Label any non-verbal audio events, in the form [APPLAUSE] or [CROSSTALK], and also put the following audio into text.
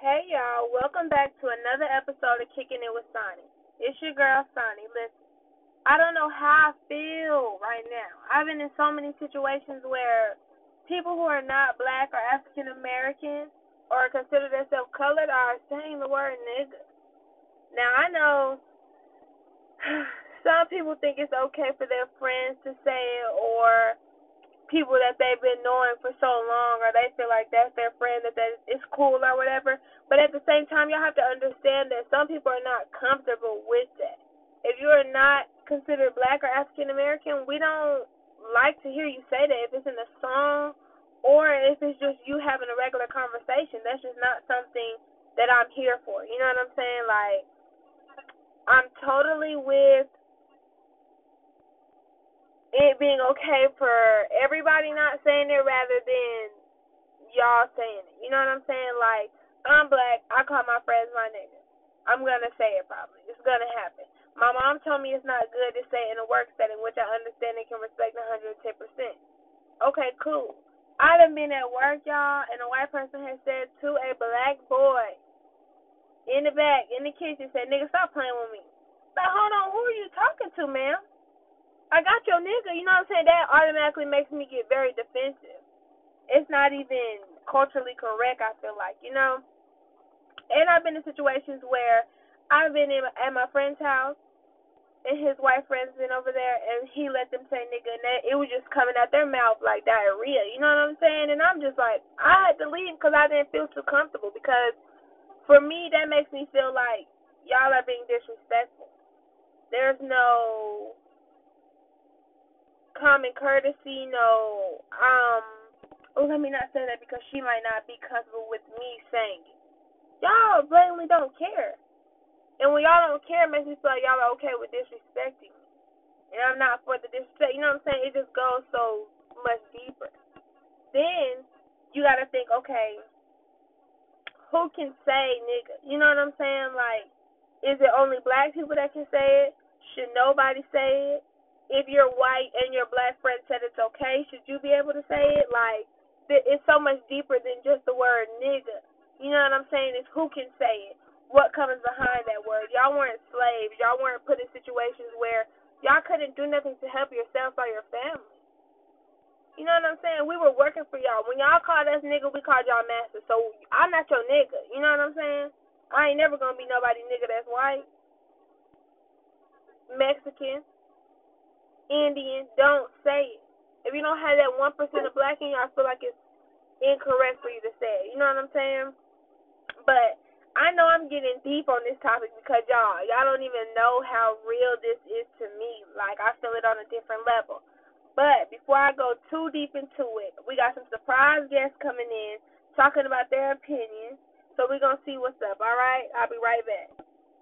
Hey y'all, welcome back to another episode of Kicking It with Sonny. It's your girl Sonny. Listen, I don't know how I feel right now. I've been in so many situations where people who are not black or African American or consider themselves colored are saying the word nigga. Now I know [SIGHS] some people think it's okay for their friends to say it or people that they've been knowing for so long or they feel like that's their friend that that is cool or whatever. Y'all have to understand that some people are not comfortable with that. If you are not considered black or African American, we don't like to hear you say that if it's in a song or if it's just you having a regular conversation. That's just not something that I'm here for. You know what I'm saying? Like I'm totally with it being okay for everybody not saying it rather than y'all saying it. You know what I'm saying? Like, I'm black, call my friends my nigga. I'm gonna say it probably. It's gonna happen. My mom told me it's not good to say in a work setting, which I understand and can respect 110%. Okay, cool. I done been at work, y'all, and a white person has said to a black boy in the back, in the kitchen, said, nigga, stop playing with me. But hold on, who are you talking to, ma'am? I got your nigga, you know what I'm saying? That automatically makes me get very defensive. It's not even culturally correct, I feel like, you know? And I've been in situations where I've been in, at my friend's house and his white friends been over there and he let them say nigga and it was just coming out their mouth like diarrhea, you know what I'm saying? And I'm just like, I had to leave because I didn't feel too comfortable because for me that makes me feel like y'all are being disrespectful. There's no common courtesy, no um oh let me not say that because she might not be comfortable with me saying it. Y'all blatantly don't care. And when y'all don't care it makes me feel like y'all are okay with disrespecting me. And I'm not for the disrespect you know what I'm saying? It just goes so much deeper. Then you gotta think, okay, who can say nigga? You know what I'm saying? Like, is it only black people that can say it? Should nobody say it? if you're white and your black friend said it's okay, should you be able to say it? Like, it's so much deeper than just the word nigga. You know what I'm saying? It's who can say it. What comes behind that word? Y'all weren't slaves. Y'all weren't put in situations where y'all couldn't do nothing to help yourself or your family. You know what I'm saying? We were working for y'all. When y'all called us nigga, we called y'all master. So I'm not your nigga. You know what I'm saying? I ain't never gonna be nobody nigga that's white, Mexican, Indian, don't say it. If you don't have that one percent of black in you, I feel like it's incorrect for you to say it. You know what I'm saying? I'm getting deep on this topic because y'all, y'all don't even know how real this is to me. Like I feel it on a different level. But before I go too deep into it, we got some surprise guests coming in talking about their opinions. So we're gonna see what's up. All right, I'll be right back.